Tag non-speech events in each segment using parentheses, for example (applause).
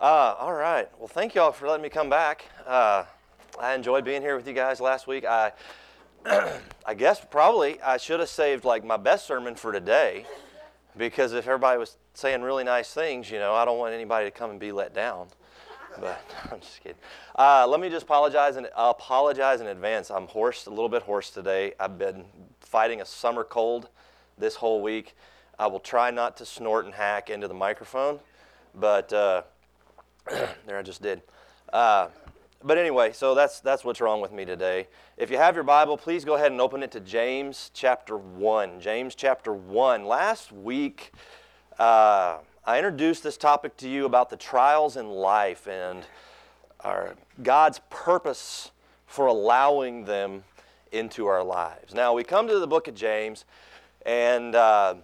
Uh, all right. Well, thank you all for letting me come back. Uh, I enjoyed being here with you guys last week. I, (clears throat) I guess probably I should have saved like my best sermon for today, because if everybody was saying really nice things, you know, I don't want anybody to come and be let down. But (laughs) I'm just kidding. Uh, let me just apologize and apologize in advance. I'm hoarse, a little bit hoarse today. I've been fighting a summer cold this whole week. I will try not to snort and hack into the microphone, but uh, (clears throat) there I just did. Uh, but anyway, so that's that's what's wrong with me today. If you have your Bible, please go ahead and open it to James chapter one. James chapter one. Last week, uh, I introduced this topic to you about the trials in life and our God's purpose for allowing them into our lives. Now we come to the book of James, and uh,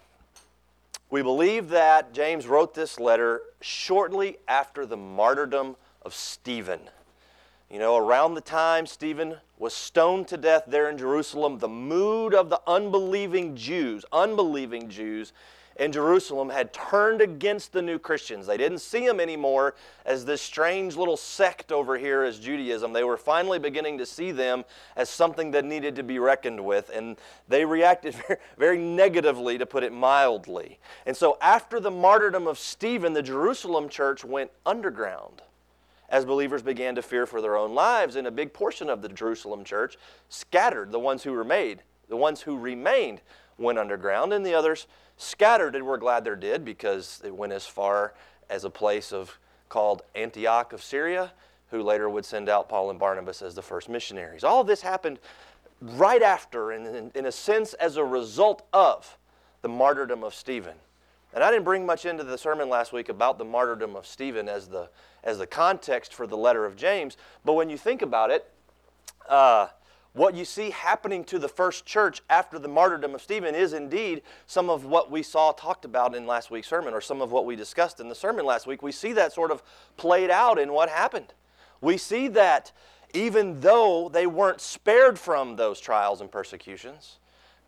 we believe that James wrote this letter shortly after the martyrdom of Stephen. You know, around the time Stephen was stoned to death there in Jerusalem, the mood of the unbelieving Jews, unbelieving Jews, in Jerusalem had turned against the new Christians. They didn't see them anymore as this strange little sect over here as Judaism. They were finally beginning to see them as something that needed to be reckoned with, and they reacted (laughs) very, negatively, to put it mildly. And so, after the martyrdom of Stephen, the Jerusalem church went underground as believers began to fear for their own lives, and a big portion of the Jerusalem church scattered. The ones who remained, the ones who remained went underground, and the others scattered, and we're glad they did because it went as far as a place of called Antioch of Syria, who later would send out Paul and Barnabas as the first missionaries. All of this happened right after, and in, in a sense, as a result of the martyrdom of Stephen. And I didn't bring much into the sermon last week about the martyrdom of Stephen as the, as the context for the letter of James, but when you think about it, uh, what you see happening to the first church after the martyrdom of Stephen is indeed some of what we saw talked about in last week's sermon, or some of what we discussed in the sermon last week. We see that sort of played out in what happened. We see that even though they weren't spared from those trials and persecutions,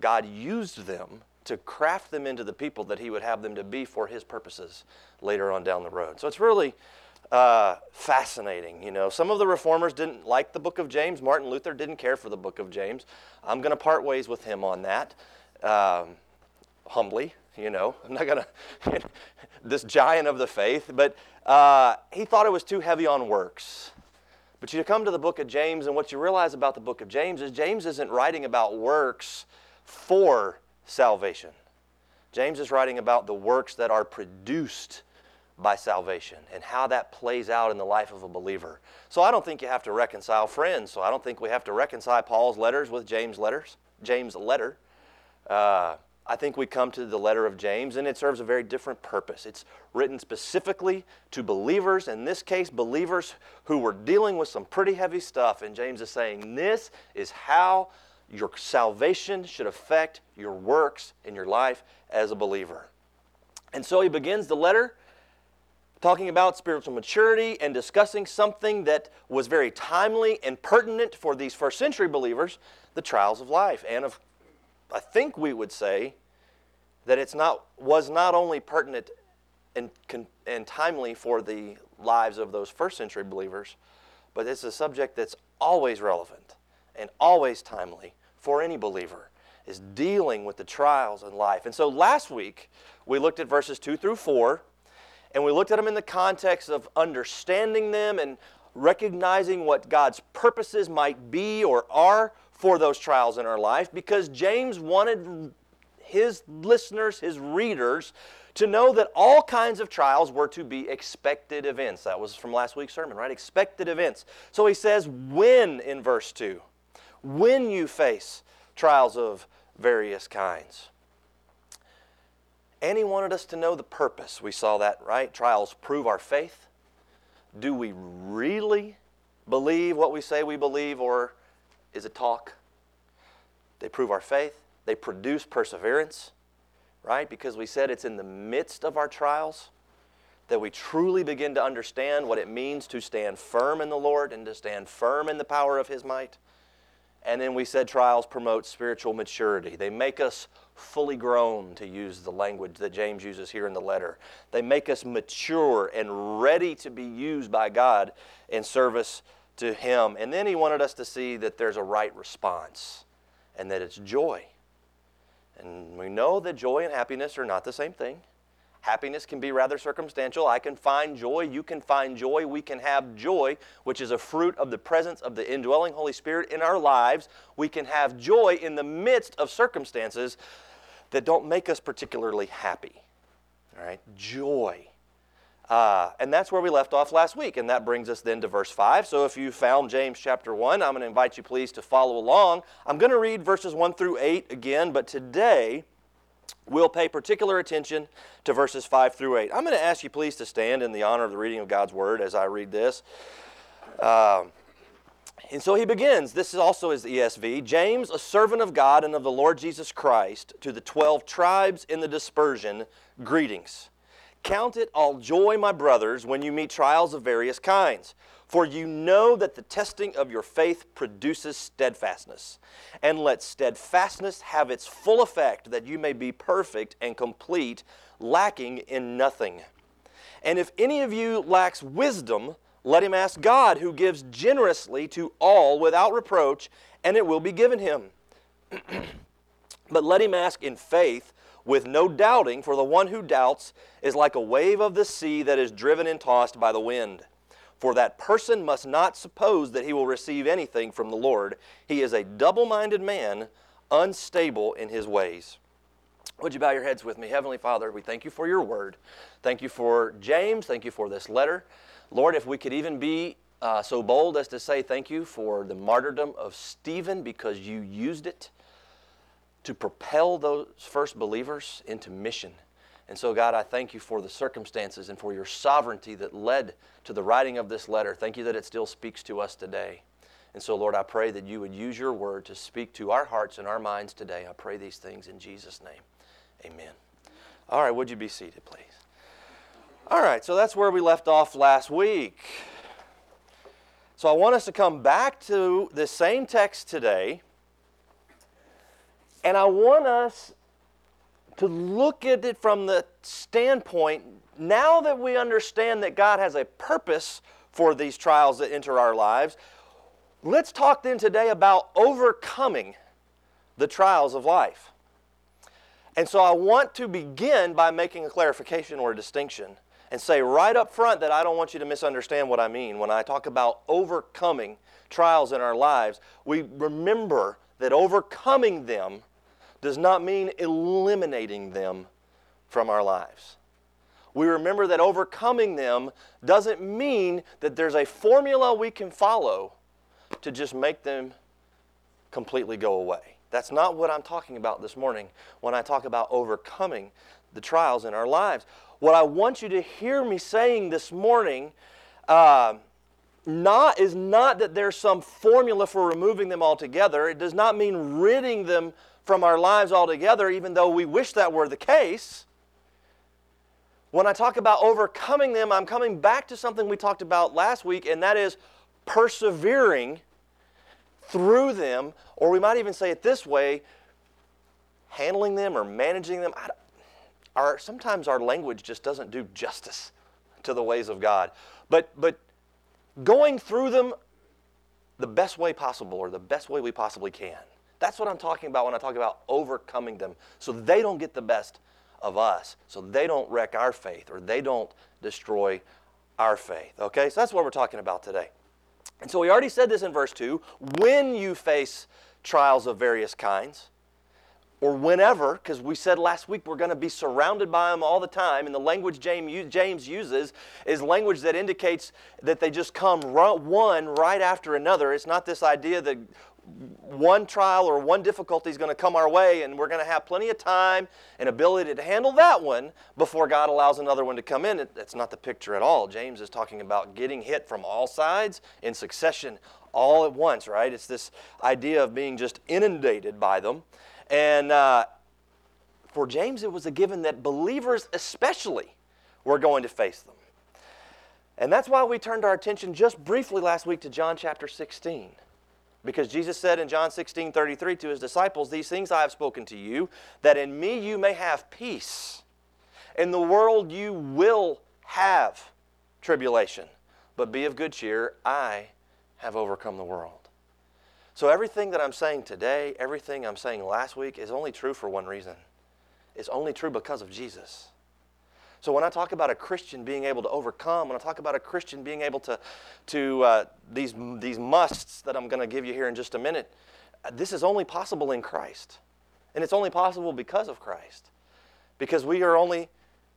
God used them to craft them into the people that He would have them to be for His purposes later on down the road. So it's really uh, fascinating. You know, some of the reformers didn't like the book of James. Martin Luther didn't care for the book of James. I'm going to part ways with him on that, um, humbly. You know, I'm not going (laughs) to this giant of the faith, but uh, he thought it was too heavy on works. But you come to the book of James, and what you realize about the book of James is James isn't writing about works for salvation. James is writing about the works that are produced by salvation and how that plays out in the life of a believer. So I don't think you have to reconcile friends. So I don't think we have to reconcile Paul's letters with James' letters, James' letter. Uh, I think we come to the letter of James, and it serves a very different purpose. It's written specifically to believers, in this case, believers who were dealing with some pretty heavy stuff. And James is saying, This is how your salvation should affect your works in your life as a believer. And so he begins the letter talking about spiritual maturity and discussing something that was very timely and pertinent for these first century believers the trials of life. And of, I think we would say that it's not, was not only pertinent and, and timely for the lives of those first century believers, but it's a subject that's always relevant and always timely for any believer is dealing with the trials in life. And so last week we looked at verses 2 through 4 and we looked at them in the context of understanding them and recognizing what God's purposes might be or are for those trials in our life because James wanted his listeners, his readers, to know that all kinds of trials were to be expected events. That was from last week's sermon, right? Expected events. So he says, when in verse 2, when you face trials of various kinds. And he wanted us to know the purpose. We saw that, right? Trials prove our faith. Do we really believe what we say we believe, or is it talk? They prove our faith. They produce perseverance, right? Because we said it's in the midst of our trials that we truly begin to understand what it means to stand firm in the Lord and to stand firm in the power of His might. And then we said trials promote spiritual maturity. They make us fully grown, to use the language that James uses here in the letter. They make us mature and ready to be used by God in service to Him. And then He wanted us to see that there's a right response and that it's joy. And we know that joy and happiness are not the same thing. Happiness can be rather circumstantial. I can find joy. You can find joy. We can have joy, which is a fruit of the presence of the indwelling Holy Spirit in our lives. We can have joy in the midst of circumstances that don't make us particularly happy. All right? Joy. Uh, and that's where we left off last week. And that brings us then to verse 5. So if you found James chapter 1, I'm going to invite you please to follow along. I'm going to read verses 1 through 8 again, but today we'll pay particular attention to verses 5 through 8. I'm going to ask you please to stand in the honor of the reading of God's word as I read this. Um, and so he begins. This is also his ESV. James, a servant of God and of the Lord Jesus Christ, to the 12 tribes in the dispersion, greetings. Count it all joy, my brothers, when you meet trials of various kinds. For you know that the testing of your faith produces steadfastness. And let steadfastness have its full effect, that you may be perfect and complete, lacking in nothing. And if any of you lacks wisdom, let him ask God, who gives generously to all without reproach, and it will be given him. (clears throat) but let him ask in faith with no doubting, for the one who doubts is like a wave of the sea that is driven and tossed by the wind. For that person must not suppose that he will receive anything from the Lord. He is a double minded man, unstable in his ways. Would you bow your heads with me? Heavenly Father, we thank you for your word. Thank you for James. Thank you for this letter. Lord, if we could even be uh, so bold as to say thank you for the martyrdom of Stephen because you used it to propel those first believers into mission. And so, God, I thank you for the circumstances and for your sovereignty that led to the writing of this letter. Thank you that it still speaks to us today. And so, Lord, I pray that you would use your word to speak to our hearts and our minds today. I pray these things in Jesus' name. Amen. All right, would you be seated, please? All right, so that's where we left off last week. So I want us to come back to the same text today and I want us to look at it from the standpoint now that we understand that God has a purpose for these trials that enter our lives. Let's talk then today about overcoming the trials of life. And so I want to begin by making a clarification or a distinction and say right up front that I don't want you to misunderstand what I mean. When I talk about overcoming trials in our lives, we remember that overcoming them does not mean eliminating them from our lives. We remember that overcoming them doesn't mean that there's a formula we can follow to just make them completely go away. That's not what I'm talking about this morning when I talk about overcoming the trials in our lives. What I want you to hear me saying this morning uh, not, is not that there's some formula for removing them altogether. It does not mean ridding them from our lives altogether, even though we wish that were the case. When I talk about overcoming them, I'm coming back to something we talked about last week, and that is persevering through them, or we might even say it this way handling them or managing them. Our, sometimes our language just doesn't do justice to the ways of God. But, but going through them the best way possible, or the best way we possibly can. That's what I'm talking about when I talk about overcoming them. So they don't get the best of us. So they don't wreck our faith or they don't destroy our faith. Okay? So that's what we're talking about today. And so we already said this in verse 2 when you face trials of various kinds, or whenever, because we said last week we're going to be surrounded by them all the time, and the language James uses is language that indicates that they just come one right after another. It's not this idea that one trial or one difficulty is going to come our way, and we're going to have plenty of time and ability to handle that one before God allows another one to come in. That's not the picture at all. James is talking about getting hit from all sides in succession all at once, right? It's this idea of being just inundated by them. And uh, for James, it was a given that believers, especially, were going to face them. And that's why we turned our attention just briefly last week to John chapter 16 Because Jesus said in John 16 33 to his disciples, These things I have spoken to you, that in me you may have peace. In the world you will have tribulation, but be of good cheer. I have overcome the world. So, everything that I'm saying today, everything I'm saying last week, is only true for one reason it's only true because of Jesus. So when I talk about a Christian being able to overcome, when I talk about a Christian being able to, to uh, these, these musts that I'm going to give you here in just a minute, this is only possible in Christ. And it's only possible because of Christ. Because we are only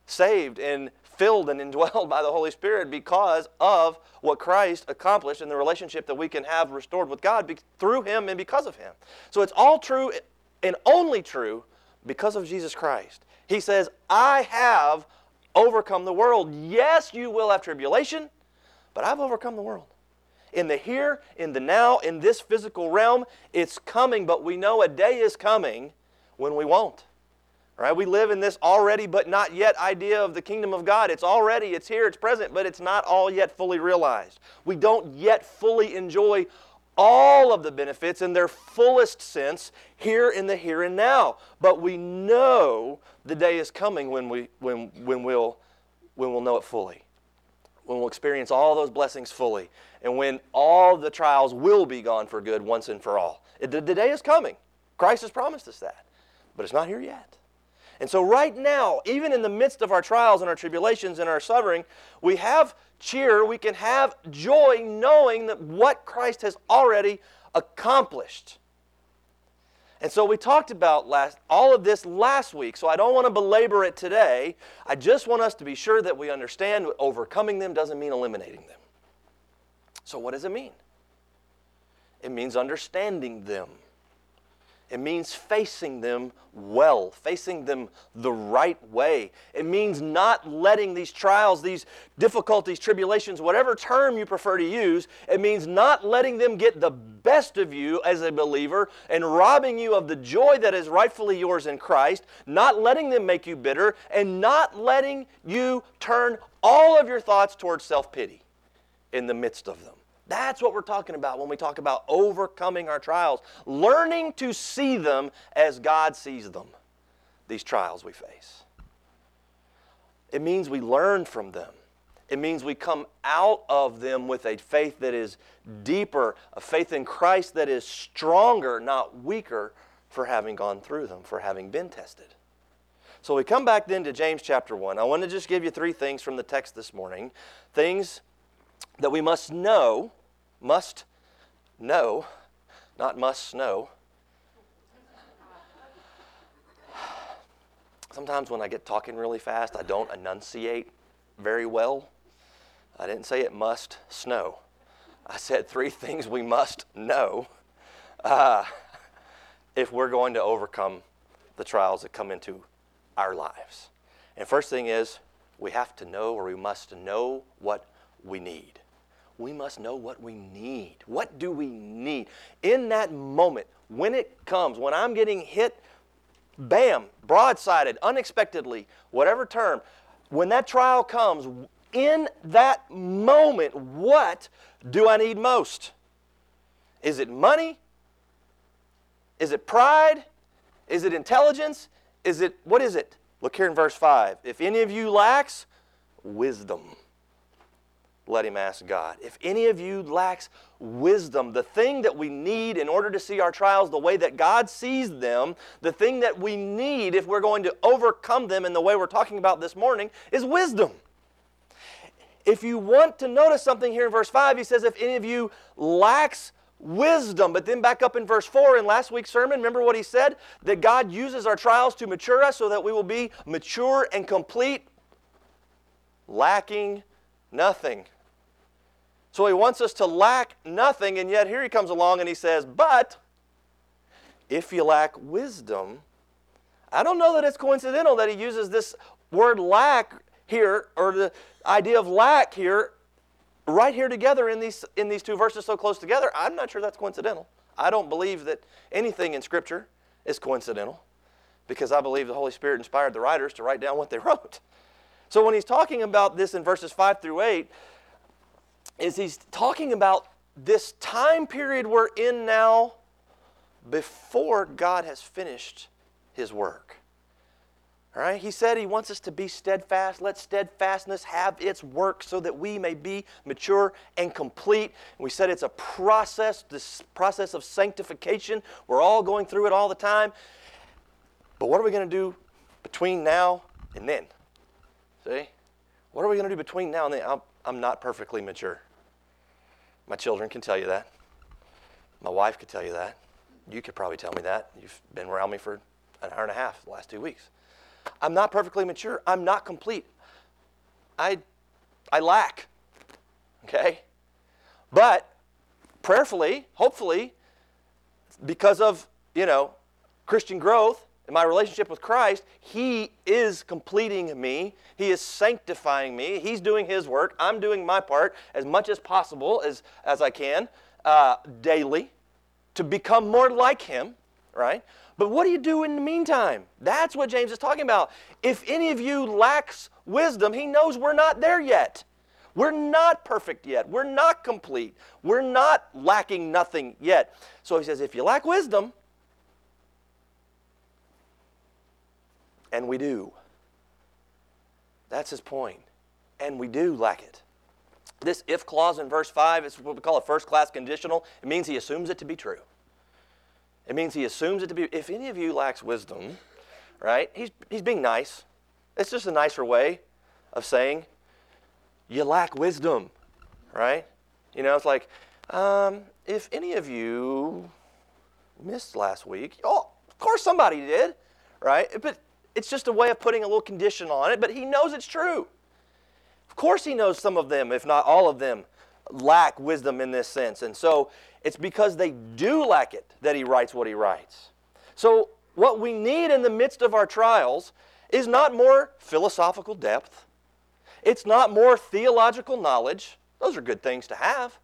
saved and filled and (laughs) indwelled by the Holy Spirit because of what Christ accomplished and the relationship that we can have restored with God through Him and because of Him. So it's all true and only true because of Jesus Christ. He says, I have overcome the world. Yes, you will have tribulation, but I've overcome the world. In the here, in the now, in this physical realm, it's coming, but we know a day is coming when we won't. Right? We live in this already but not yet idea of the kingdom of God. It's already, it's here, it's present, but it's not all yet fully realized. We don't yet fully enjoy all of the benefits in their fullest sense here in the here and now. But we know the day is coming when, we, when, when, we'll, when we'll know it fully, when we'll experience all those blessings fully, and when all the trials will be gone for good once and for all. The, the day is coming. Christ has promised us that, but it's not here yet. And so, right now, even in the midst of our trials and our tribulations and our suffering, we have cheer, we can have joy knowing that what Christ has already accomplished. And so we talked about last, all of this last week, so I don't want to belabor it today. I just want us to be sure that we understand overcoming them doesn't mean eliminating them. So, what does it mean? It means understanding them. It means facing them well, facing them the right way. It means not letting these trials, these difficulties, tribulations, whatever term you prefer to use, it means not letting them get the best of you as a believer and robbing you of the joy that is rightfully yours in Christ, not letting them make you bitter, and not letting you turn all of your thoughts towards self pity in the midst of them. That's what we're talking about when we talk about overcoming our trials. Learning to see them as God sees them, these trials we face. It means we learn from them. It means we come out of them with a faith that is deeper, a faith in Christ that is stronger, not weaker, for having gone through them, for having been tested. So we come back then to James chapter 1. I want to just give you three things from the text this morning. Things that we must know must know, not must know. Sometimes when I get talking really fast, I don't enunciate very well. I didn't say it must snow. I said three (laughs) things we must know uh, if we're going to overcome the trials that come into our lives. And first thing is, we have to know or we must know what we need we must know what we need. What do we need? In that moment, when it comes, when I'm getting hit, bam, broadsided, unexpectedly, whatever term, when that trial comes, in that moment, what do I need most? Is it money? Is it pride? Is it intelligence? Is it, what is it? Look here in verse 5. If any of you lacks wisdom, let him ask God. If any of you lacks wisdom, the thing that we need in order to see our trials the way that God sees them, the thing that we need if we're going to overcome them in the way we're talking about this morning, is wisdom. If you want to notice something here in verse 5, he says, If any of you lacks wisdom. But then back up in verse 4 in last week's sermon, remember what he said? That God uses our trials to mature us so that we will be mature and complete, lacking nothing. So he wants us to lack nothing, and yet here he comes along and he says, But if you lack wisdom, I don't know that it's coincidental that he uses this word lack here, or the idea of lack here, right here together in these, in these two verses so close together. I'm not sure that's coincidental. I don't believe that anything in Scripture is coincidental because I believe the Holy Spirit inspired the writers to write down what they (laughs) wrote. So when he's talking about this in verses 5 through 8, is he's talking about this time period we're in now before God has finished his work. All right, he said he wants us to be steadfast. Let steadfastness have its work so that we may be mature and complete. we said it's a process, this process of sanctification. We're all going through it all the time. But what are we going to do between now and then? See? What are we going to do between now and then? I'm, I'm not perfectly mature. My children can tell you that. My wife could tell you that. You could probably tell me that. You've been around me for an hour and a half the last two weeks. I'm not perfectly mature. I'm not complete. I, I lack. Okay? But prayerfully, hopefully, because of, you know, Christian growth and my relationship with Christ, He is completing me. He is sanctifying me. He's doing His work. I'm doing my part as much as possible, as, as I can, uh, daily, to become more like Him, right? But what do you do in the meantime? That's what James is talking about. If any of you lacks wisdom, he knows we're not there yet. We're not perfect yet. We're not complete. We're not lacking nothing yet. So he says, if you lack wisdom, and we do. That's his point. And we do lack it. This if clause in verse 5 is what we call a first class conditional. It means he assumes it to be true. It means he assumes it to be, if any of you lacks wisdom, right? He's, he's being nice. It's just a nicer way of saying, you lack wisdom, right? You know, it's like, um, if any of you missed last week, oh, of course somebody did, right? But it's just a way of putting a little condition on it, but he knows it's true. Of course, he knows some of them, if not all of them, lack wisdom in this sense. And so it's because they do lack it that he writes what he writes. So, what we need in the midst of our trials is not more philosophical depth, it's not more theological knowledge. Those are good things to have.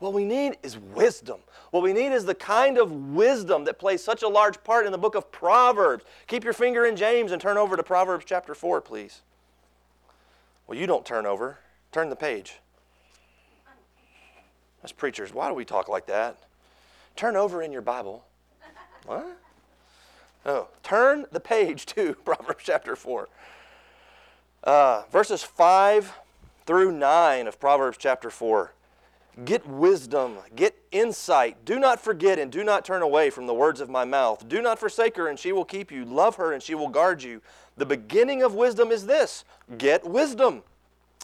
What we need is wisdom. What we need is the kind of wisdom that plays such a large part in the book of Proverbs. Keep your finger in James and turn over to Proverbs chapter 4, please. Well, you don't turn over, turn the page. As preachers, why do we talk like that? Turn over in your Bible. What? Oh, turn the page to (laughs) Proverbs chapter 4. Uh, verses 5 through 9 of Proverbs chapter 4. Get wisdom, get insight. Do not forget and do not turn away from the words of my mouth. Do not forsake her, and she will keep you. Love her, and she will guard you. The beginning of wisdom is this get wisdom.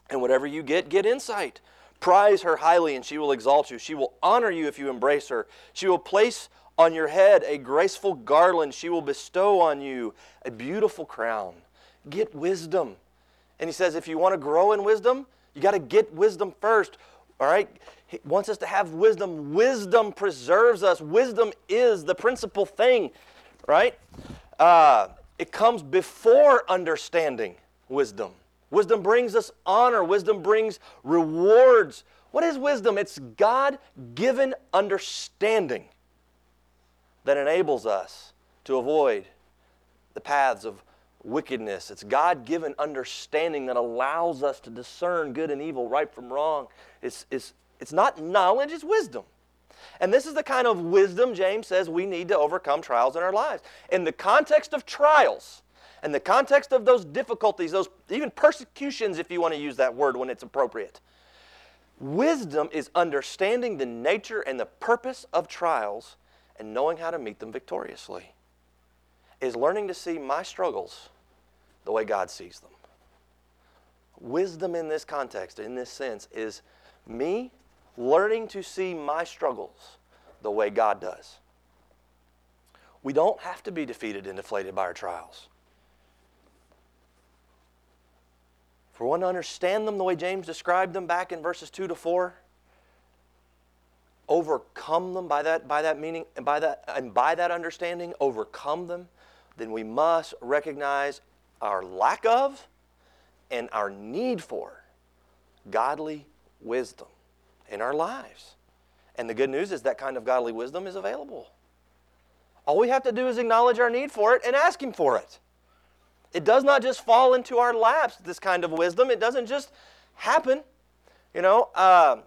And whatever you get, get insight. Prize her highly, and she will exalt you. She will honor you if you embrace her. She will place on your head a graceful garland. She will bestow on you a beautiful crown. Get wisdom. And he says, if you want to grow in wisdom, you got to get wisdom first. All right? He wants us to have wisdom. Wisdom preserves us. Wisdom is the principal thing, right? Uh, it comes before understanding wisdom. Wisdom brings us honor, wisdom brings rewards. What is wisdom? It's God given understanding that enables us to avoid the paths of wickedness. It's God given understanding that allows us to discern good and evil, right from wrong. It's, it's, it's not knowledge, it's wisdom. And this is the kind of wisdom James says we need to overcome trials in our lives. In the context of trials, and the context of those difficulties, those even persecutions, if you want to use that word when it's appropriate. Wisdom is understanding the nature and the purpose of trials and knowing how to meet them victoriously. Is learning to see my struggles the way God sees them. Wisdom in this context, in this sense, is me learning to see my struggles the way God does. We don't have to be defeated and deflated by our trials. If we want to understand them the way James described them back in verses 2 to 4, overcome them by that, by that meaning and by that and by that understanding, overcome them, then we must recognize our lack of and our need for godly wisdom in our lives. And the good news is that kind of godly wisdom is available. All we have to do is acknowledge our need for it and ask Him for it. It does not just fall into our laps, this kind of wisdom. It doesn't just happen. You know, uh,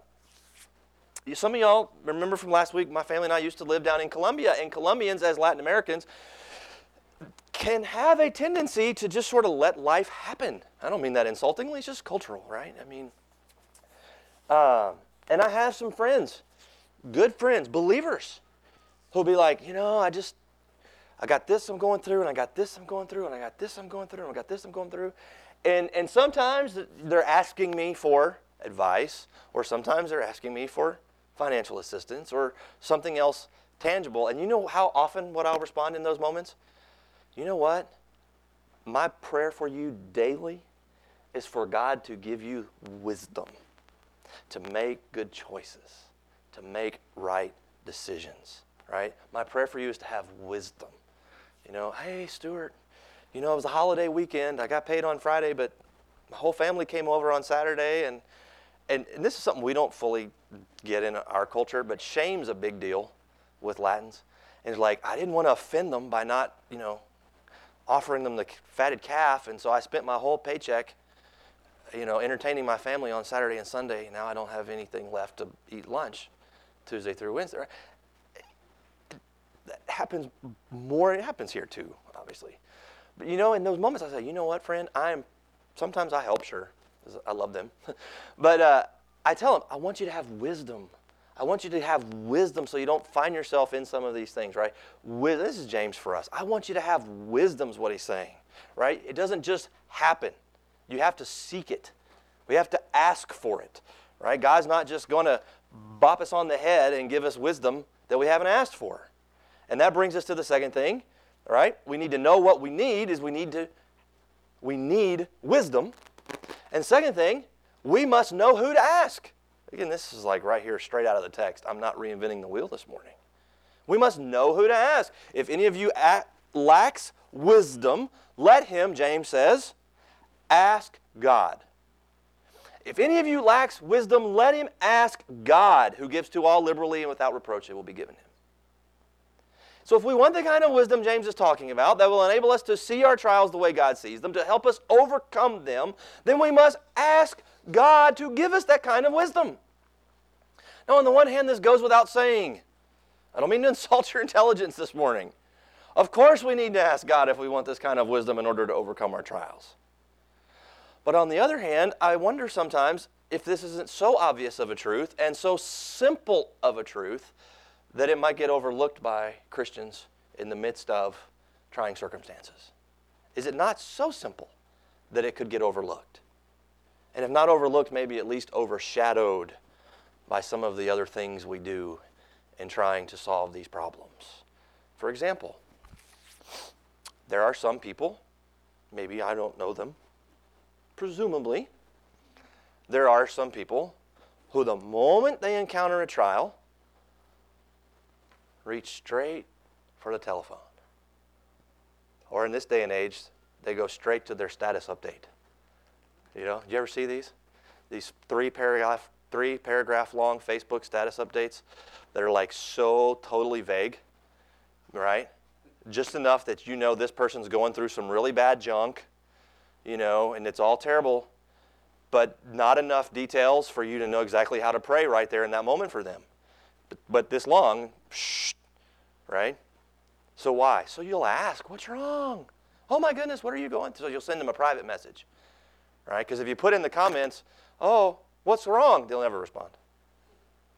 some of y'all remember from last week, my family and I used to live down in Colombia, and Colombians, as Latin Americans, can have a tendency to just sort of let life happen. I don't mean that insultingly, it's just cultural, right? I mean, uh, and I have some friends, good friends, believers, who'll be like, you know, I just, I got this I'm going through, and I got this I'm going through, and I got this I'm going through, and I got this I'm going through. And, and sometimes they're asking me for advice, or sometimes they're asking me for financial assistance or something else tangible. And you know how often what I'll respond in those moments? You know what? My prayer for you daily is for God to give you wisdom to make good choices, to make right decisions, right? My prayer for you is to have wisdom. You know, hey, Stuart, you know, it was a holiday weekend. I got paid on Friday, but my whole family came over on Saturday. And, and, and this is something we don't fully get in our culture, but shame's a big deal with Latins. And it's like, I didn't want to offend them by not, you know, offering them the fatted calf. And so I spent my whole paycheck, you know, entertaining my family on Saturday and Sunday. Now I don't have anything left to eat lunch Tuesday through Wednesday. That happens more, it happens here too, obviously. But you know, in those moments, I say, you know what, friend, I'm, sometimes I help, sure, I love them. (laughs) but uh, I tell them, I want you to have wisdom. I want you to have wisdom so you don't find yourself in some of these things, right? this is James for us. I want you to have wisdom, is what he's saying, right? It doesn't just happen. You have to seek it. We have to ask for it, right? God's not just going to bop us on the head and give us wisdom that we haven't asked for. And that brings us to the second thing, right? We need to know what we need is we need to we need wisdom. And second thing, we must know who to ask. Again, this is like right here, straight out of the text. I'm not reinventing the wheel this morning. We must know who to ask. If any of you lacks wisdom, let him, James says, ask God. If any of you lacks wisdom, let him ask God, who gives to all liberally and without reproach, it will be given him. So, if we want the kind of wisdom James is talking about that will enable us to see our trials the way God sees them, to help us overcome them, then we must ask God to give us that kind of wisdom. Now, on the one hand, this goes without saying. I don't mean to (laughs) insult your intelligence this morning. Of course, we need to ask God if we want this kind of wisdom in order to overcome our trials. But on the other hand, I wonder sometimes if this isn't so obvious of a truth and so simple of a truth that it might get overlooked by Christians in the midst of trying circumstances. Is it not so simple that it could get overlooked? And if not overlooked, maybe at least overshadowed by some of the other things we do in trying to solve these problems. For example, there are some people, maybe I don't know them, presumably, there are some people who, the moment they encounter a trial, reach straight for the telephone. Or in this day and age, they go straight to their status update. You know, you ever see these? These three paragraph, three paragraph long Facebook status updates that are like so totally vague, right? Just enough that you know this person's going through some really bad junk, you know, and it's all terrible, but not enough details for you to know exactly how to pray right there in that moment for them. But, but this long, right? So why? So you'll ask, what's wrong? Oh my goodness, what are you going through? So you'll send them a private message right? Because if you put in the comments, oh, what's wrong? They'll never respond.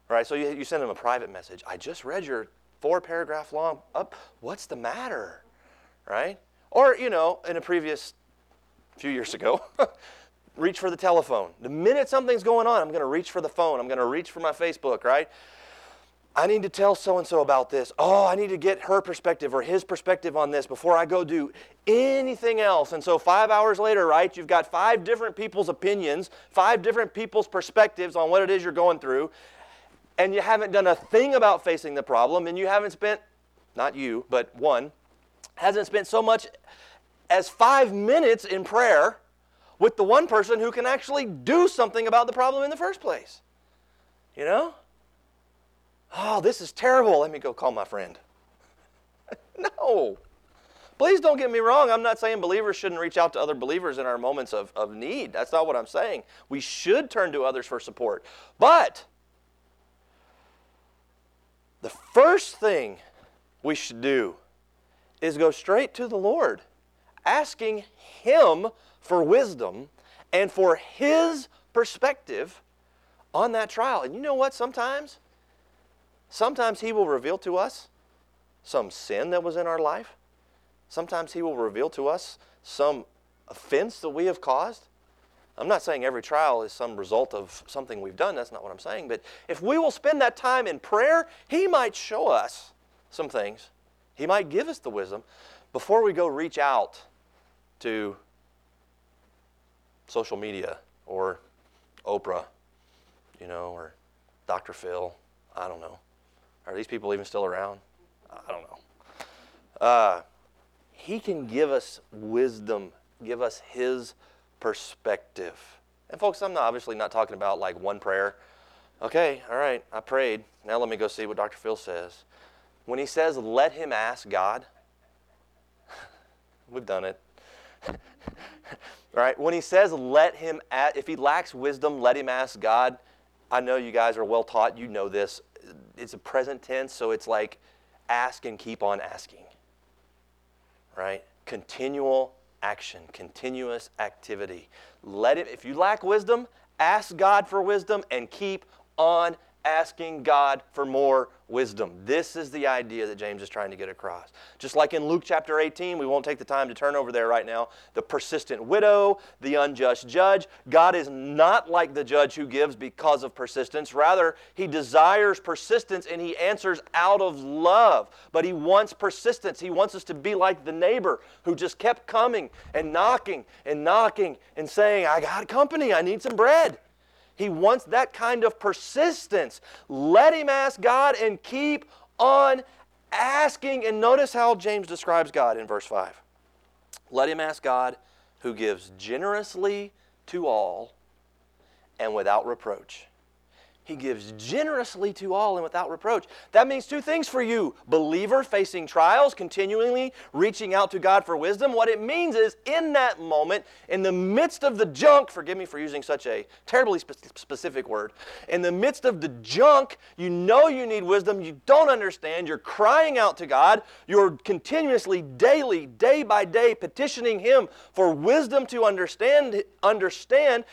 Right? So you, you send them a private message. I just read your four paragraph long up. What's the matter? Right? Or, you know, in a previous few years ago, (laughs) reach for the telephone. The minute something's going on, I'm going to reach for the phone. I'm going to reach for my Facebook, right? I need to tell so and so about this. Oh, I need to get her perspective or his perspective on this before I go do anything else. And so, five hours later, right, you've got five different people's opinions, five different people's perspectives on what it is you're going through, and you haven't done a thing about facing the problem, and you haven't spent, not you, but one, hasn't spent so much as five minutes in prayer with the one person who can actually do something about the problem in the first place. You know? oh, this is terrible. Let me go call my friend. (laughs) no. Please don't get me wrong. I'm not saying believers shouldn't reach out to other believers in our moments of, of need. That's not what I'm saying. We should turn to others for support. But the first thing we should do is go straight to the Lord, asking Him for wisdom and for His perspective on that trial. And you know what? Sometimes, sometimes He will reveal to us some sin that was in our life. Sometimes He will reveal to us some offense that we have caused. I'm not saying every trial is some result of something we've done. That's not what I'm saying. But if we will spend that time in prayer, He might show us some things. He might give us the wisdom before we go reach out to social media or Oprah, you know, or Dr. Phil. I don't know. Are these people even still around? I don't know. Uh, he can give us wisdom, give us His perspective. And folks, I'm not, obviously not talking about like one prayer. Okay, all right, I prayed. Now let me go see what Dr. Phil says. When he says, let him ask God, (laughs) we've done it. Right, when he says, let him, ask, if he lacks wisdom, let him ask God. I know you guys are well taught, you know this. It's a present tense, so it's like ask and keep on asking. Right? Continual action, continuous activity. Let it, if you lack wisdom, ask God for wisdom and keep on asking God for more wisdom. This is the idea that James is trying to get across. Just like in Luke chapter 18, we won't take the time to turn over there right now. The persistent widow, the unjust judge. God is not like the judge who gives because of persistence. Rather, he desires persistence and he answers out of love. But he wants persistence. He wants us to be like the neighbor who just kept coming and knocking and knocking and saying, I got company, I need some bread. He wants that kind of persistence. Let him ask God and keep on asking. And notice how James describes God in verse 5. Let him ask God who gives generously to all and without reproach. He gives generously to all and without reproach. That means two things for you believer facing trials, continually reaching out to God for wisdom. What it means is, in that moment, in the midst of the junk, forgive me for using such a terribly spe- specific word, in the midst of the junk, you know you need wisdom, you don't understand, you're crying out to God, you're continuously, daily, day by day, petitioning Him for wisdom to understand. understand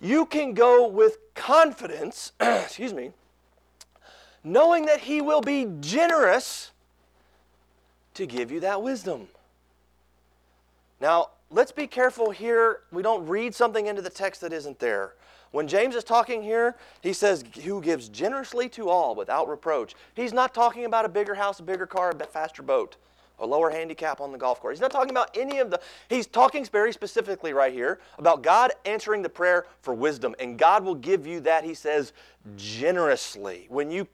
you can go with confidence, (clears throat) excuse me, knowing that He will be generous to give you that wisdom. Now, let's be careful here. We don't read something into the text that isn't there. When James is talking here, he says, Who gives generously to all without reproach. He's not talking about a bigger house, a bigger car, a faster boat a lower handicap on the golf course. He's not talking about any of the, he's talking very specifically right here about God answering the prayer for wisdom. And God will give you that, he says, generously. When you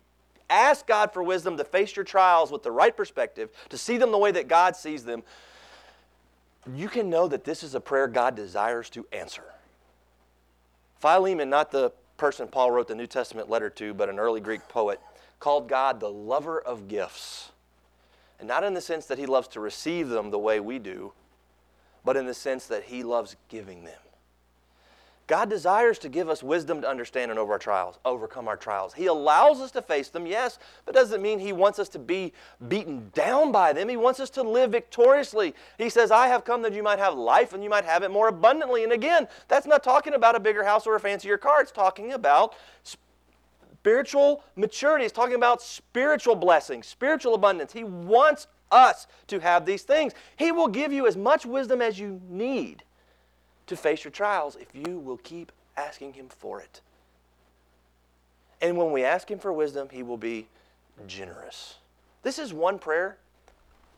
ask God for wisdom to face your trials with the right perspective, to see them the way that God sees them, you can know that this is a prayer God desires to answer. Philemon, not the person Paul wrote the New Testament letter to, but an early Greek poet, called God the lover of gifts. And not in the sense that he loves to receive them the way we do, but in the sense that he loves giving them. God desires to give us wisdom to understand and over our trials, overcome our trials. He allows us to face them, yes, but doesn't mean He wants us to be beaten down by them. He wants us to live victoriously. He says, I have come that you might have life and you might have it more abundantly. And again, that's not talking about a bigger house or a fancier car. It's talking about spiritual maturity. He's talking about spiritual blessings, spiritual abundance. He wants us to have these things. He will give you as much wisdom as you need to face your trials if you will keep asking Him for it. And when we ask Him for wisdom, He will be generous. This is one prayer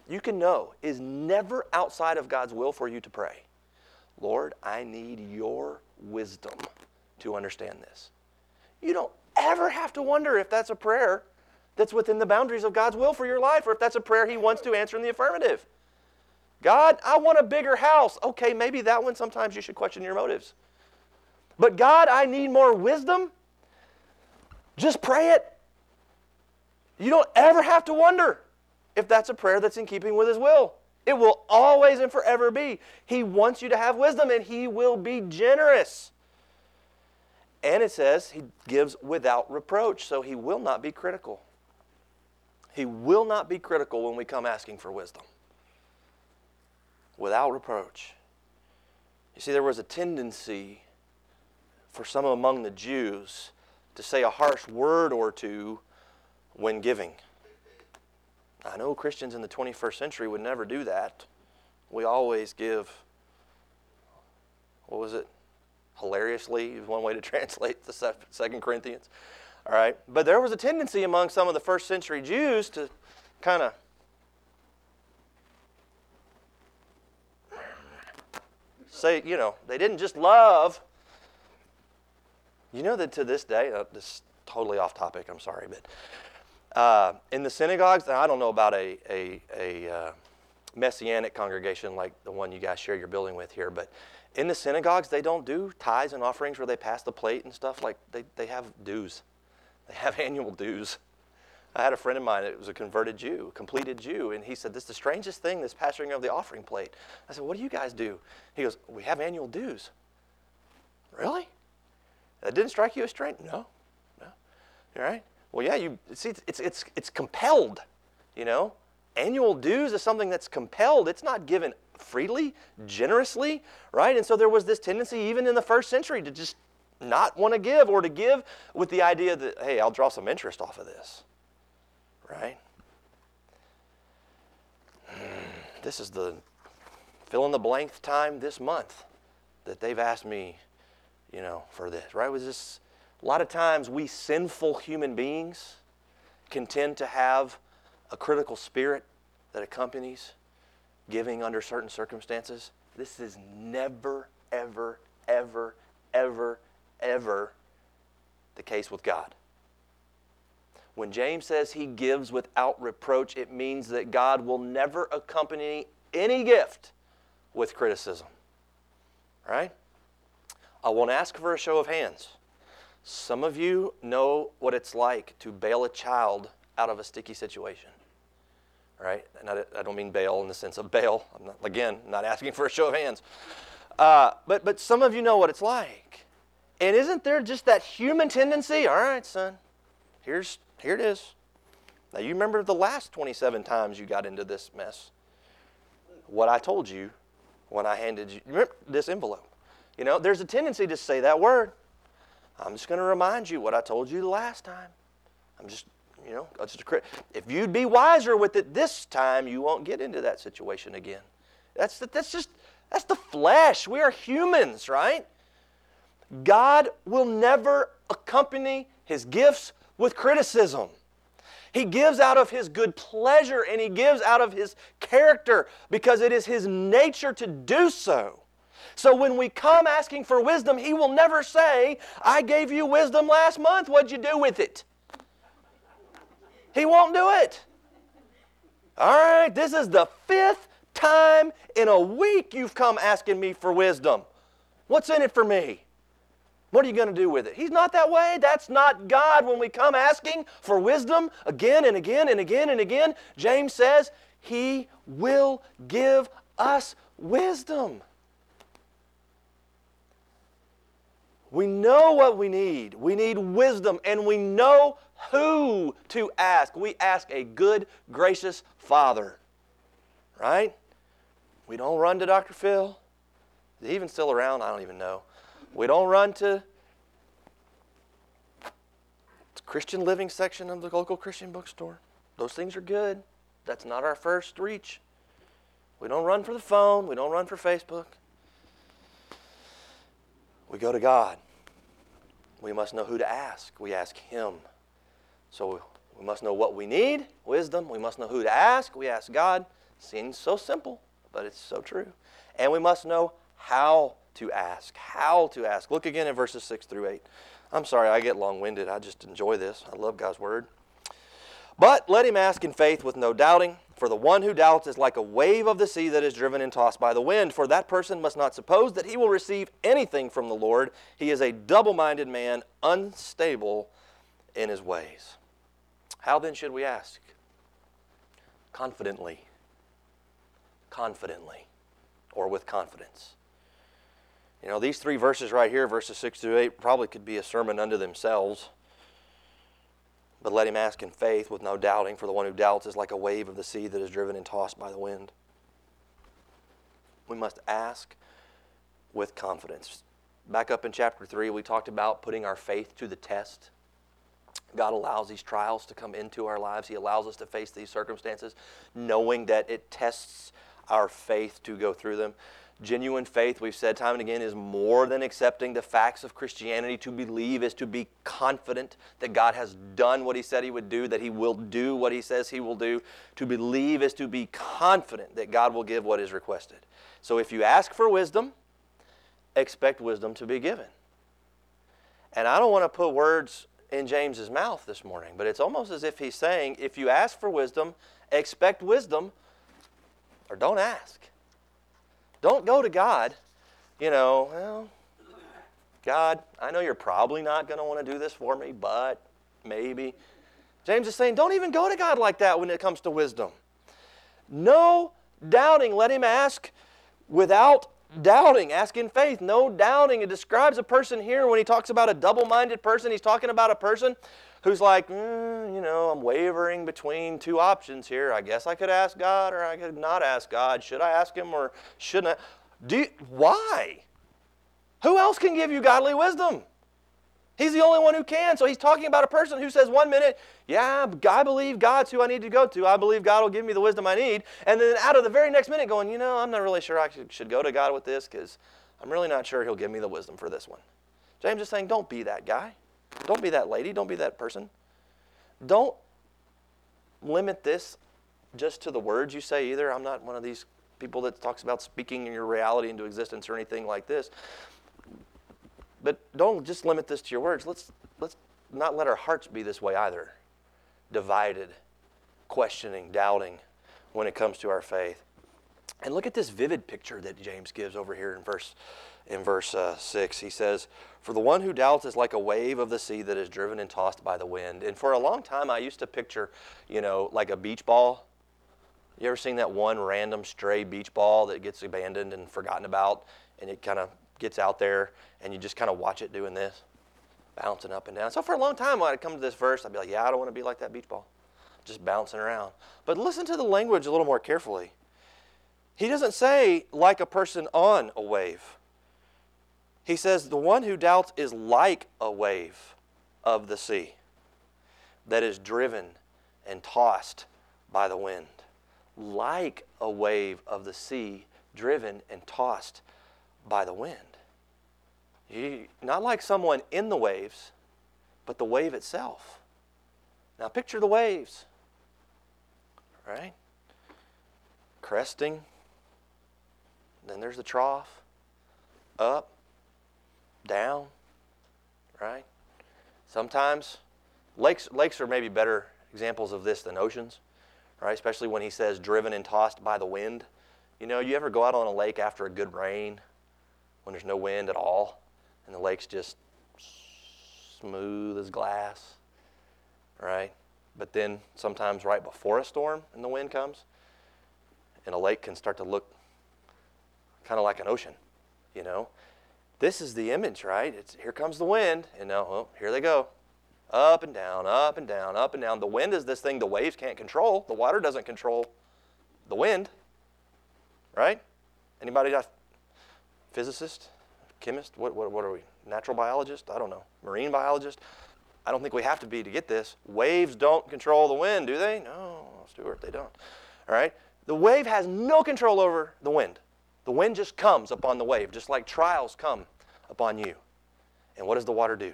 you can know is never outside of God's will for you to pray. Lord, I need your wisdom to understand this. You don't ever have to wonder if that's a prayer that's within the boundaries of God's will for your life or if that's a prayer He wants to answer in the affirmative. God, I want a bigger house. Okay, maybe that one sometimes you should question your motives. But God, I need more wisdom. Just pray it. You don't ever have to wonder if that's a prayer that's in keeping with His will. It will always and forever be. He wants you to have wisdom and He will be generous. And it says he gives without reproach, so he will not be critical. He will not be critical when we come asking for wisdom. Without reproach. You see, there was a tendency for some among the Jews to say a harsh word or two when giving. I know Christians in the 21st century would never do that. We always give, what was it? Hilariously is one way to (laughs) translate the Second Corinthians. All right. But there was a tendency among some of the first century Jews to kind of say, you know, they didn't just love. You know that to this day, uh, this is totally off topic, I'm sorry, but uh, in the synagogues, I don't know about a, a, a uh, messianic congregation like the one you guys share your building with here, but in the synagogues, they don't do tithes and offerings where they pass the plate and stuff. Like they, they have dues, they have (laughs) annual dues. I had a friend of mine that was a converted Jew, completed Jew, and he said, This is the strangest thing, this passing of the offering plate. I said, What do you guys do? He goes, We have annual dues. Really? That didn't strike you as strange? No. No. All right? Well, yeah, you see, it's, it's, it's compelled, you know? Annual dues is something that's compelled. It's not given freely, generously, right? And so there was this tendency, even in the first century, to just not want to give or to give with the idea that, hey, I'll draw some interest off of this, right? Hmm, this is the fill in the blank time this month that they've asked me, you know, for this, right? Was this a lot of times we sinful human beings can tend to have a critical spirit that accompanies giving under certain circumstances. This is never, ever, ever, ever, ever the case with God. When James says he gives without reproach, it means that God will never accompany any gift with criticism. Right? I won't ask for a show of hands. Some of you know what it's like to bail a child out of a sticky situation. Right? And I, don't mean bail in the sense of bail. I'm not, again, not asking for a show of hands. Uh, but, but some of you know what it's like. And isn't there just that human tendency? All right, son, here's, here it is. Now, you remember the last 27 times you got into this mess. What I told you when I handed you remember this envelope. You know, there's a tendency to say that word. I'm just going to remind you what I told you the last time. I'm just, you know, just a, if you'd be wiser with it this time, you won't get into that situation again. That's, that's just, that's the flesh. We are humans, right? God will never accompany his gifts with criticism. He gives out of his good pleasure and he gives out of his character because it is his nature to do so. So when we come asking for wisdom, He will never say, I gave you wisdom last month. What'd you do with it? He won't do it. All right, this is the fifth time in a week you've come asking me for wisdom. What's in it for me? What are you going to do with it? He's not that way. That's not God. When we come asking for wisdom again and again and again and again, James says, He will give us wisdom. We know what we need. We need wisdom, and we know who to ask. We ask a good, gracious Father, right? We don't run to Dr. Phil. Is he even still around? I don't even know. We don't run to Christian living section of the local Christian bookstore. Those things are good. That's not our first reach. We don't run for the phone. We don't run for Facebook. We go to God. We must know who to ask. We ask Him. So we must know what we need wisdom. We must know who to ask. We ask God. Seems so simple, but it's so true. And we must know how to ask. How to ask. Look again at verses 6 through 8. I'm sorry, I get long winded. I just enjoy this. I love God's Word. But let him ask in faith with no doubting. For the one who doubts is like a wave of the sea that is driven and tossed by the wind. For that person must not suppose that he will receive anything from the Lord. He is a double minded man, unstable in his ways. How then should we ask? Confidently. Confidently. Or with confidence. You know, these three verses right here, verses 6 through 8, probably could be a sermon unto themselves. But let him ask in faith with no doubting, for the one who doubts is like a wave of the sea that is driven and tossed by the wind. We must ask with confidence. Back up in chapter 3, we talked about putting our faith to the test. God allows these trials to come into our lives. He allows us to face these circumstances, knowing that it tests our faith to go through them. Genuine faith, we've said time and again, is more than accepting the facts of Christianity. To believe is to be confident that God has done what He said He would do, that He will do what He says He will do. To believe is to be confident that God will give what is requested. So if you ask for wisdom, expect wisdom to be given. And I don't want to put words in James's mouth this morning, but it's almost as if he's saying, if you ask for wisdom, expect wisdom, or don't ask. Don't go to God, you know, well, God, I know you're probably not going to want to do this for me, but maybe. James is saying, don't even go to God like that when it comes to wisdom. No doubting. Let him ask without doubting. Ask in faith. No doubting. It describes a person here when he talks about a double minded person, he's talking about a person who's like, mm, you know, I'm wavering between two options here. I guess I could ask God or I could not ask God. Should I ask Him or shouldn't I? Do you, why? Who else can give you godly wisdom? He's the only one who can. So he's talking about a person who says one minute, yeah, I believe God's who I need to go to. I believe God will give me the wisdom I need. And then out of the very next minute going, you know, I'm not really sure I should go to God with this because I'm really not sure he'll give me the wisdom for this one. James is saying, don't be that guy. Don't be that lady. Don't be that person. Don't limit this just to the words you say either. I'm not one of these people that talks about speaking your reality into existence or anything like this. But don't just limit this to your words. Let's, let's not let our hearts be this way either divided, questioning, doubting when it comes to our faith. And look at this vivid picture that James gives over here in verse in verse uh, 6. He says, For the one who doubts is like a wave of the sea that is driven and tossed by the wind. And for a long time, I used to picture, you know, like a beach ball. You ever seen that one random stray beach ball that gets abandoned and forgotten about, and it kind of gets out there, and you just kind of watch it doing this, bouncing up and down? So for a long time, when I'd come to this verse, I'd be like, Yeah, I don't want to be like that beach ball, just bouncing around. But listen to the language a little more carefully. He doesn't say like a person on a wave. He says, The one who doubts is like a wave of the sea that is driven and tossed by the wind. Like a wave of the sea driven and tossed by the wind. not like someone in the waves, but the wave itself. Now picture the waves, right? Cresting, then there's the trough, up, down, right? Sometimes lakes, lakes are maybe better examples of this than oceans, right? Especially when he says driven and tossed by the wind. You know, you ever go out on a lake after a good rain when there's no wind at all and the lake's just smooth as glass, right? But then sometimes right before a storm and the wind comes, and a lake can start to look kind of like an ocean, you know? This is the image, right? It's here comes the wind, and now oh, here they go. Up and down, up and down, up and down. The wind is this thing the waves can't control. The water doesn't control the wind. Right? Anybody a physicist, chemist? What, what, what are we? Natural biologist? I don't know. Marine biologist? I don't think we have to be to get this. Waves don't control the wind, do they? No, Stuart, they don't. All right? The wave has no control over the wind. The wind just comes upon the wave, just like trials come upon you. And what does the water do?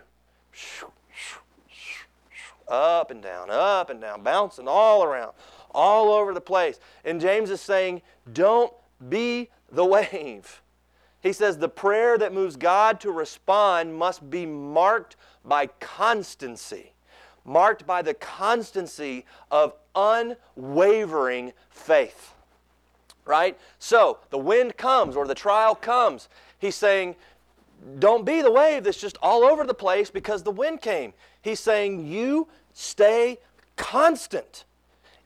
Up and down, up and down, bouncing all around, all over the place. And James is saying, don't be the (laughs) wave. He says the prayer that moves God to respond must be marked by constancy, marked by the constancy of unwavering faith right? So the wind comes or the trial comes. He's saying, don't be the wave that's just all over the place because the wind came. He's saying, you stay constant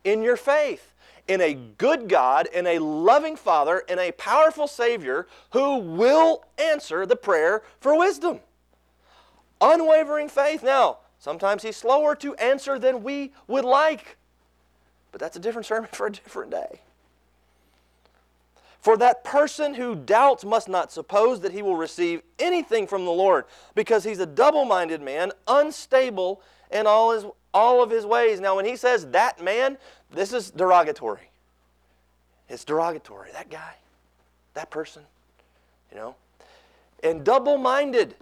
in your faith, in a good God, in a loving Father, in a powerful Savior who will answer the prayer for wisdom. Unwavering faith. Now, Sometimes He's slower to answer than we would like. But that's a different sermon (laughs) for a different day. For that person who doubts must not suppose that he will receive anything from the Lord, because he's a double minded man, unstable in all, his, all of his ways. Now, when he says that man, this is derogatory. It's derogatory. That guy, that person, you know. And double minded,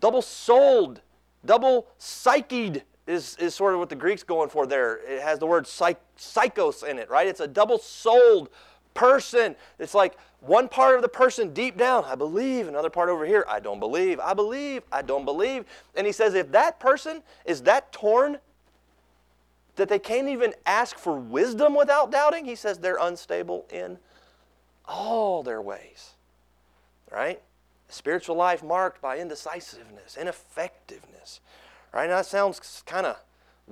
double souled, double psyched is, is sort of what the Greek's going for there. It has the word psych, psychos in it, right? It's a double souled person. It's like one part of the person deep down, I believe, another part over here, I don't believe, I believe, I don't believe. And he says, if that person is that torn that they can't even ask for wisdom without doubting, he says they're unstable in all their ways. Right? Spiritual life marked by indecisiveness, ineffectiveness. Right? Now that sounds kind of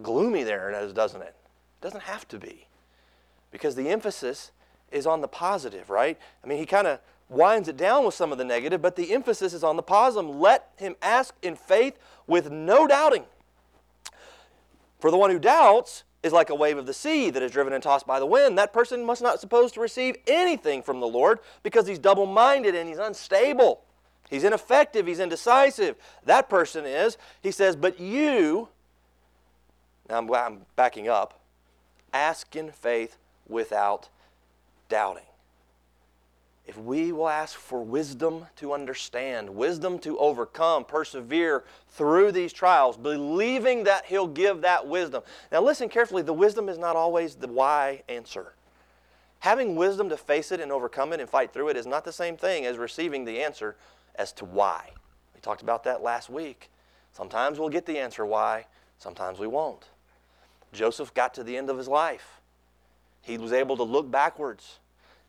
gloomy there, doesn't it? It doesn't have to be. Because the emphasis is on the positive, right? I mean, he kind of winds it down with some of the negative, but the emphasis is on the positive. Let him ask in faith with no doubting. For the one who doubts is like a wave of the sea that is driven and tossed by the wind. That person must not suppose to receive anything from the Lord because he's double minded and he's unstable. He's ineffective, he's indecisive. That person is, he says, but you, now I'm, I'm backing up, ask in faith without doubting. If we will ask for wisdom to understand, wisdom to overcome, persevere through these trials, believing that He'll give that wisdom. Now, listen carefully the wisdom is not always the why answer. Having wisdom to face it and overcome it and fight through it is not the same thing as receiving the answer as to why. We talked about that last week. Sometimes we'll get the answer why, sometimes we won't. Joseph got to the end of his life. He was able to look backwards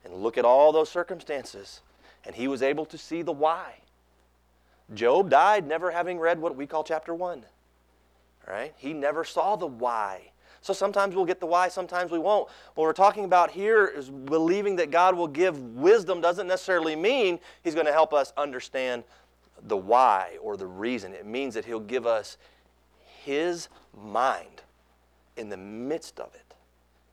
and look at all those circumstances, and he was able to see the why. Job died never having read what we call chapter 1. Right? He never saw the why. So sometimes we'll get the why, sometimes we won't. What we're talking about here is believing that God will give wisdom doesn't necessarily mean He's going to help us understand the why or the reason. It means that He'll give us His mind in the midst of it.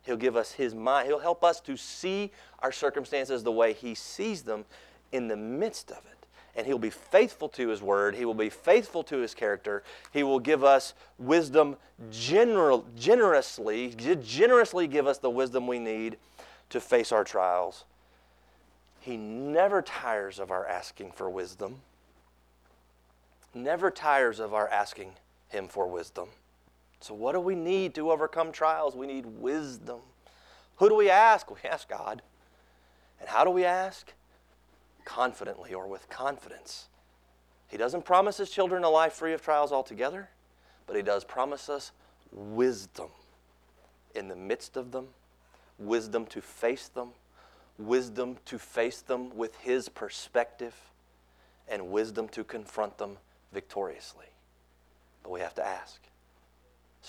He'll give us His mind. He'll help us to see our circumstances the way He sees them in the midst of it. And He'll be faithful to His word. He will be faithful to His character. He will give us wisdom general, generously, generously give us the wisdom we need to face our trials. He never tires of our asking for wisdom, never tires of our asking Him for wisdom. So, what do we need to overcome trials? We need wisdom. Who do we ask? We ask God. And how do we ask? Confidently or with confidence. He doesn't promise his children a life free of trials altogether, but he does promise us wisdom in the midst of them, wisdom to face them, wisdom to face them with his perspective, and wisdom to confront them victoriously. But we have to ask.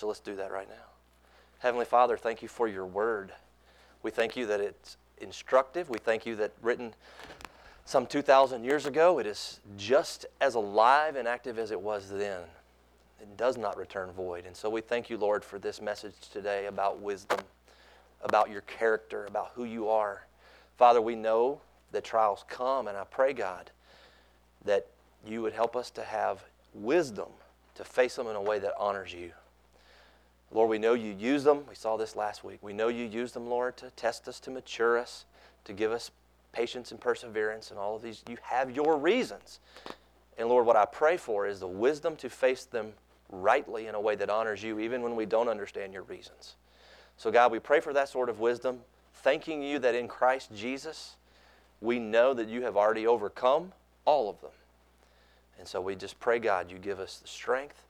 So let's do that right now. Heavenly Father, thank you for your word. We thank you that it's instructive. We thank you that written some 2,000 years ago, it is just as alive and active as it was then. It does not return void. And so we thank you, Lord, for this message today about wisdom, about your character, about who you are. Father, we know that trials come, and I pray, God, that you would help us to have wisdom to face them in a way that honors you. Lord, we know you use them. We saw this last week. We know you use them, Lord, to test us, to mature us, to give us patience and perseverance and all of these. You have your reasons. And Lord, what I pray for is the wisdom to face them rightly in a way that honors you, even when we don't understand your reasons. So, God, we pray for that sort of wisdom, thanking you that in Christ Jesus, we know that you have already overcome all of them. And so we just pray, God, you give us the strength,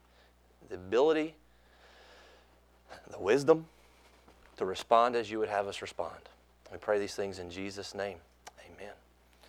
the ability, the wisdom to respond as you would have us respond. We pray these things in Jesus' name.